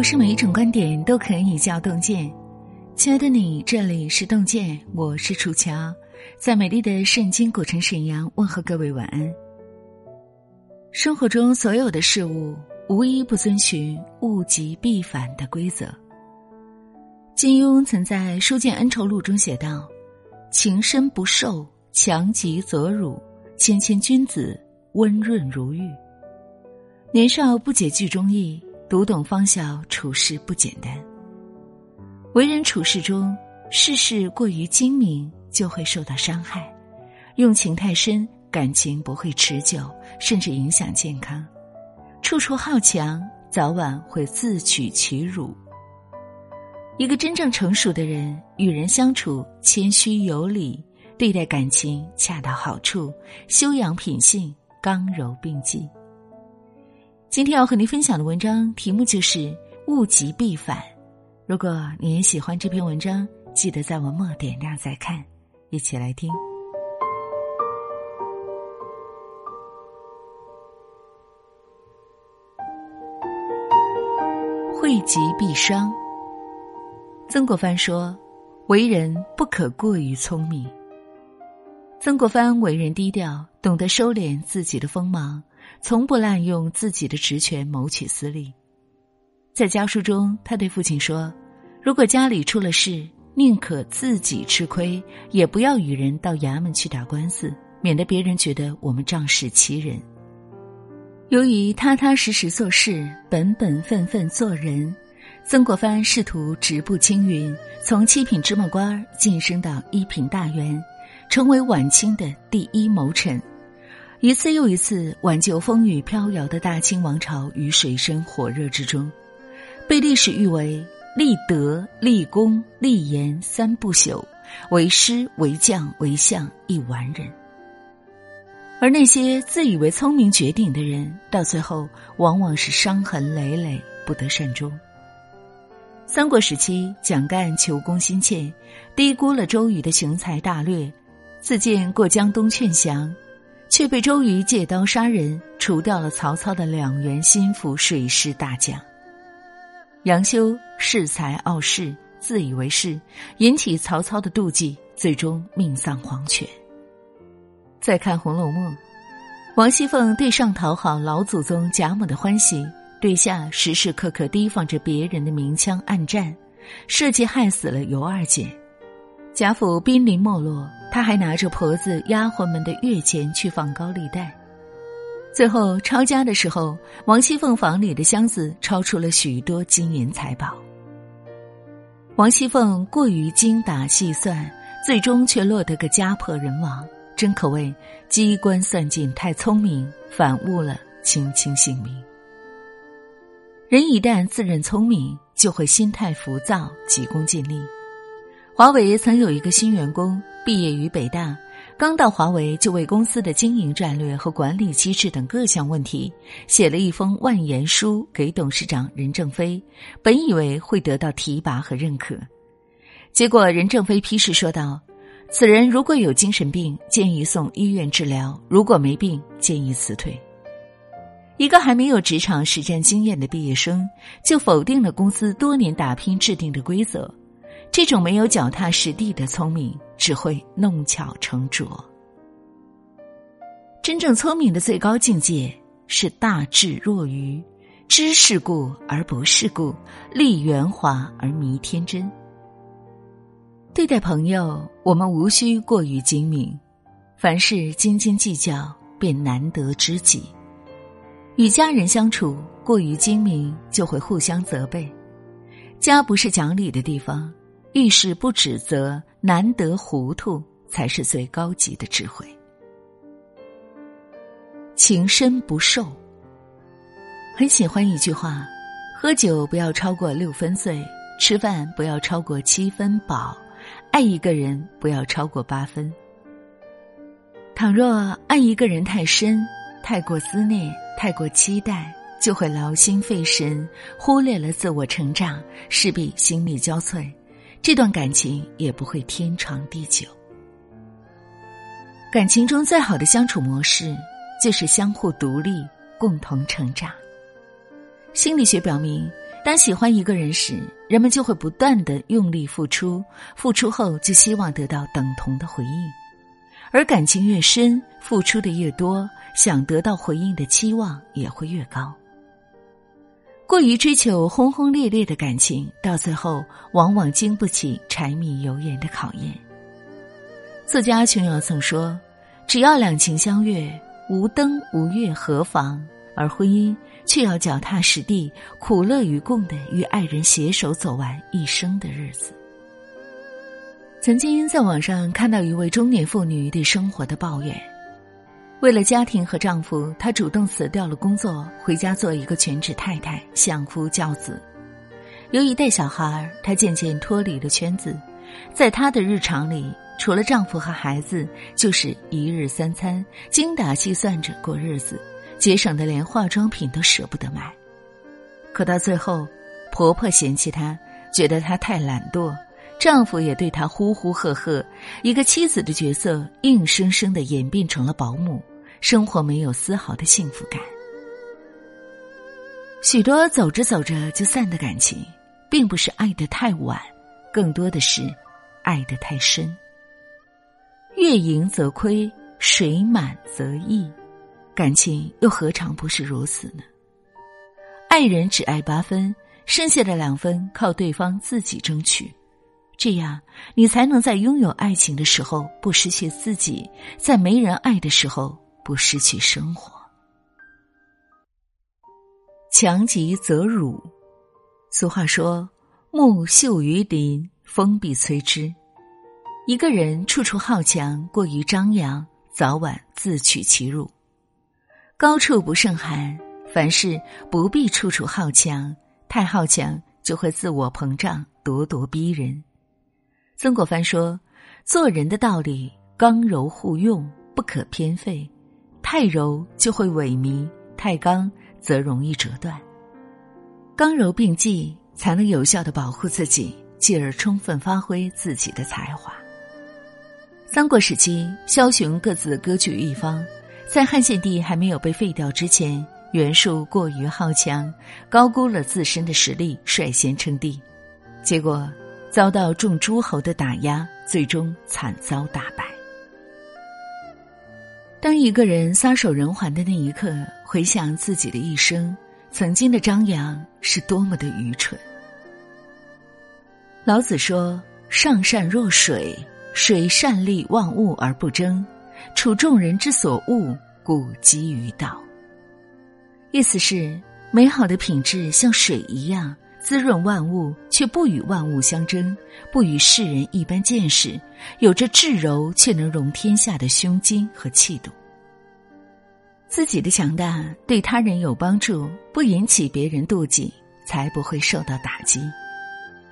不是每一种观点都可以叫洞见。亲爱的你，这里是洞见，我是楚乔，在美丽的圣经古城沈阳问候各位晚安。生活中所有的事物，无一不遵循物极必反的规则。金庸曾在《书剑恩仇录》中写道：“情深不寿，强极则辱；谦谦君子，温润如玉。”年少不解剧中意，读懂方晓处事不简单。为人处事中，事事过于精明就会受到伤害；用情太深，感情不会持久，甚至影响健康。处处好强，早晚会自取其辱。一个真正成熟的人，与人相处谦虚有礼，对待感情恰到好处，修养品性，刚柔并济。今天要和您分享的文章题目就是“物极必反”。如果你也喜欢这篇文章，记得在文末点亮再看，一起来听。惠极必伤。曾国藩说：“为人不可过于聪明。”曾国藩为人低调，懂得收敛自己的锋芒，从不滥用自己的职权谋取私利。在家书中，他对父亲说：“如果家里出了事，宁可自己吃亏，也不要与人到衙门去打官司，免得别人觉得我们仗势欺人。”由于踏踏实实做事，本本分分做人。曾国藩仕途直步青云，从七品芝麻官晋升到一品大员，成为晚清的第一谋臣。一次又一次挽救风雨飘摇的大清王朝于水深火热之中，被历史誉为立德、立功、立言三不朽，为师、为将、为相一完人。而那些自以为聪明绝顶的人，到最后往往是伤痕累累，不得善终。三国时期，蒋干求功心切，低估了周瑜的雄才大略，自荐过江东劝降，却被周瑜借刀杀人，除掉了曹操的两员心腹水师大将。杨修恃才傲世，自以为是，引起曹操的妒忌，最终命丧黄泉。再看《红楼梦》，王熙凤对上讨好老祖宗贾母的欢喜。对下时时刻刻提防着别人的明枪暗战，设计害死了尤二姐。贾府濒临没落，他还拿着婆子丫鬟们的月钱去放高利贷。最后抄家的时候，王熙凤房里的箱子抄出了许多金银财宝。王熙凤过于精打细算，最终却落得个家破人亡，真可谓机关算尽太聪明，反误了卿卿性命。人一旦自认聪明，就会心态浮躁、急功近利。华为曾有一个新员工，毕业于北大，刚到华为就为公司的经营战略和管理机制等各项问题写了一封万言书给董事长任正非，本以为会得到提拔和认可，结果任正非批示说道：“此人如果有精神病，建议送医院治疗；如果没病，建议辞退。”一个还没有职场实战经验的毕业生，就否定了公司多年打拼制定的规则，这种没有脚踏实地的聪明，只会弄巧成拙。真正聪明的最高境界是大智若愚，知世故而不世故，立圆滑而迷天真。对待朋友，我们无需过于精明，凡事斤斤计较，便难得知己。与家人相处过于精明，就会互相责备。家不是讲理的地方，遇事不指责，难得糊涂，才是最高级的智慧。情深不寿。很喜欢一句话：喝酒不要超过六分醉，吃饭不要超过七分饱，爱一个人不要超过八分。倘若爱一个人太深，太过思念。太过期待，就会劳心费神，忽略了自我成长，势必心力交瘁，这段感情也不会天长地久。感情中最好的相处模式，就是相互独立，共同成长。心理学表明，当喜欢一个人时，人们就会不断的用力付出，付出后就希望得到等同的回应，而感情越深，付出的越多，想得到回应的期望也会越高。过于追求轰轰烈烈的感情，到最后往往经不起柴米油盐的考验。作家琼瑶曾说：“只要两情相悦，无灯无月何妨？”而婚姻却要脚踏实地、苦乐与共的与爱人携手走完一生的日子。曾经在网上看到一位中年妇女对生活的抱怨：为了家庭和丈夫，她主动辞掉了工作，回家做一个全职太太，相夫教子。由于带小孩，她渐渐脱离了圈子，在她的日常里，除了丈夫和孩子，就是一日三餐，精打细算着过日子。节省的连化妆品都舍不得买，可到最后，婆婆嫌弃她，觉得她太懒惰；丈夫也对她呼呼喝喝，一个妻子的角色硬生生的演变成了保姆，生活没有丝毫的幸福感。许多走着走着就散的感情，并不是爱得太晚，更多的是爱得太深。月盈则亏，水满则溢。感情又何尝不是如此呢？爱人只爱八分，剩下的两分靠对方自己争取，这样你才能在拥有爱情的时候不失去自己，在没人爱的时候不失去生活。强极则辱，俗话说：“木秀于林，风必摧之。”一个人处处好强，过于张扬，早晚自取其辱。高处不胜寒，凡事不必处处好强，太好强就会自我膨胀，咄咄逼人。曾国藩说：“做人的道理，刚柔互用，不可偏废。太柔就会萎靡，太刚则容易折断。刚柔并济，才能有效的保护自己，继而充分发挥自己的才华。”三国时期，枭雄各自割据一方。在汉献帝还没有被废掉之前，袁术过于好强，高估了自身的实力，率先称帝，结果遭到众诸侯的打压，最终惨遭大败。当一个人撒手人寰的那一刻，回想自己的一生，曾经的张扬是多么的愚蠢。老子说：“上善若水，水善利万物而不争。”处众人之所恶，故几于道。意思是，美好的品质像水一样滋润万物，却不与万物相争，不与世人一般见识，有着至柔却能容天下的胸襟和气度。自己的强大对他人有帮助，不引起别人妒忌，才不会受到打击。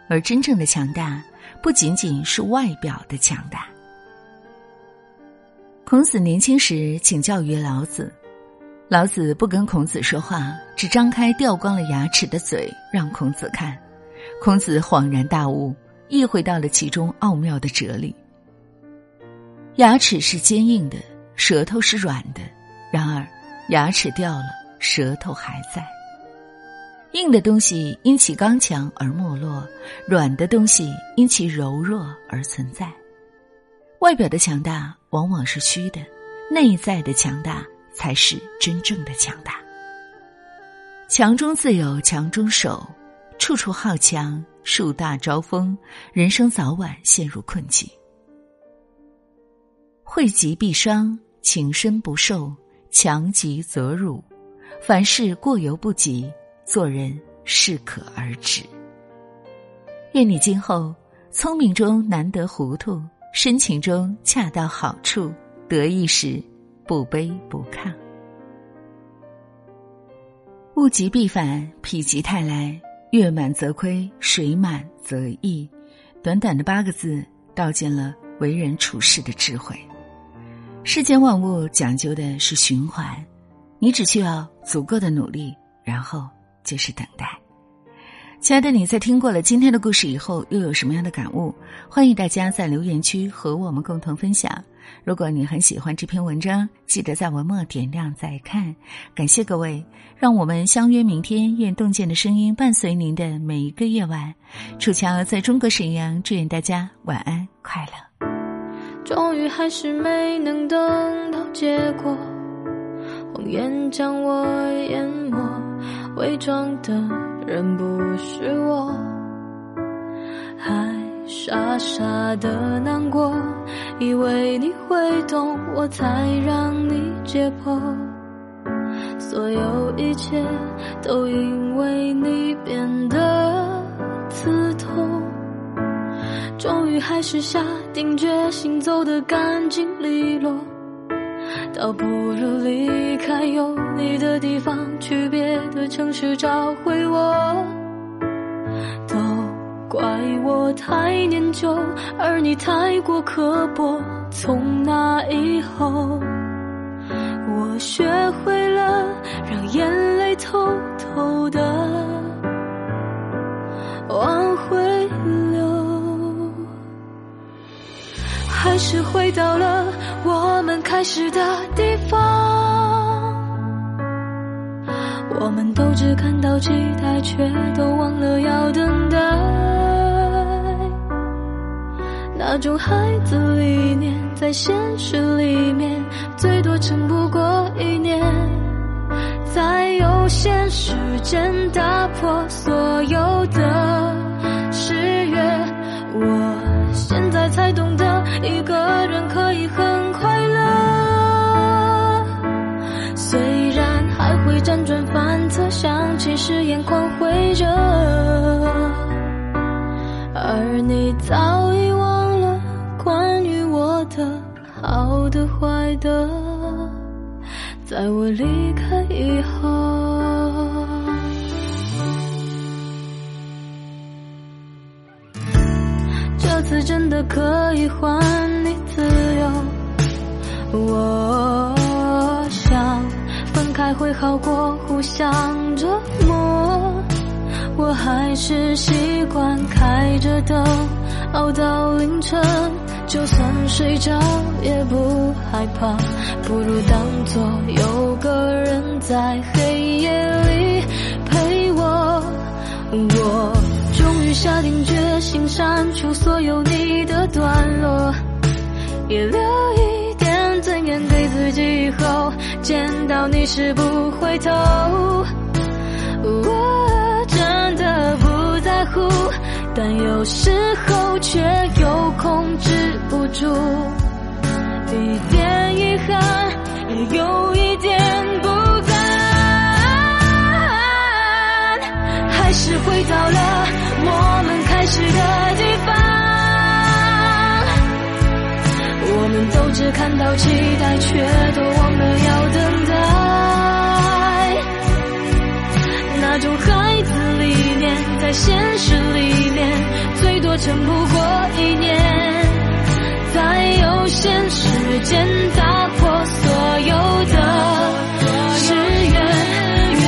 而真正的强大，不仅仅是外表的强大。孔子年轻时请教于老子，老子不跟孔子说话，只张开掉光了牙齿的嘴让孔子看。孔子恍然大悟，意会到了其中奥妙的哲理。牙齿是坚硬的，舌头是软的，然而牙齿掉了，舌头还在。硬的东西因其刚强而没落，软的东西因其柔弱而存在。外表的强大往往是虚的，内在的强大才是真正的强大。强中自有强中手，处处好强，树大招风，人生早晚陷入困境。惠极必伤，情深不寿，强极则辱。凡事过犹不及，做人适可而止。愿你今后聪明中难得糊涂。深情中恰到好处，得意时不卑不亢。物极必反，否极泰来。月满则亏，水满则溢。短短的八个字，道尽了为人处事的智慧。世间万物讲究的是循环，你只需要足够的努力，然后就是等待。亲爱的你，在听过了今天的故事以后，又有什么样的感悟？欢迎大家在留言区和我们共同分享。如果你很喜欢这篇文章，记得在文末点亮再看。感谢各位，让我们相约明天。愿洞见的声音伴随您的每一个夜晚。楚乔在中国沈阳，祝愿大家晚安快乐。终于还是没能等到结果，谎言将我淹没，伪装的人不是我，还。傻傻的难过，以为你会懂，我才让你解剖。所有一切都因为你变得刺痛。终于还是下定决心走得干净利落，倒不如离开有你的地方，去别的城市找回我。怪我太念旧，而你太过刻薄。从那以后，我学会了让眼泪偷偷的往回流，还是回到了我们开始的地方。我们都只看到期待，却都忘了要等待。那种孩子理念，在现实里面最多撑不过一年。在有限时间打破所有的誓约，我现在才懂得，一个人可以很快乐。会辗转反侧，想起时眼眶会热，而你早已忘了关于我的。好的坏的，在我离开以后，这次真的可以还你自由。我想才会好过互相折磨，我还是习惯开着灯熬到凌晨。就算睡着也不害怕，不如当作有个人在黑夜里陪我。我终于下定决心删除所有你的段落，也留一己，以后见到你时不回头。我真的不在乎。但有时候却又控制不住，一点遗憾，也有一点不甘，还是回到了我们开始的们都只看到期待，却都忘了要等待。那种孩子理念，在现实里面最多。撑不过一年，在有限时间打破所有的誓言。我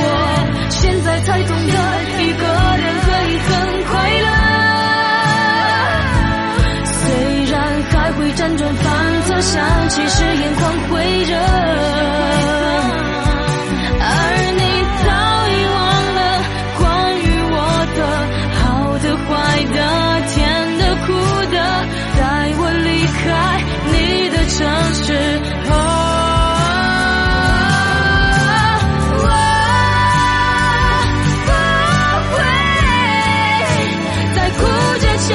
现在才懂得，一个人可以很快乐。虽然还会辗转反，想起誓言光辉着，而你早已忘了关于我的好的坏的甜的苦的。带我离开你的城市，我不会再哭着求。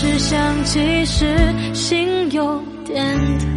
是想其实心有点疼。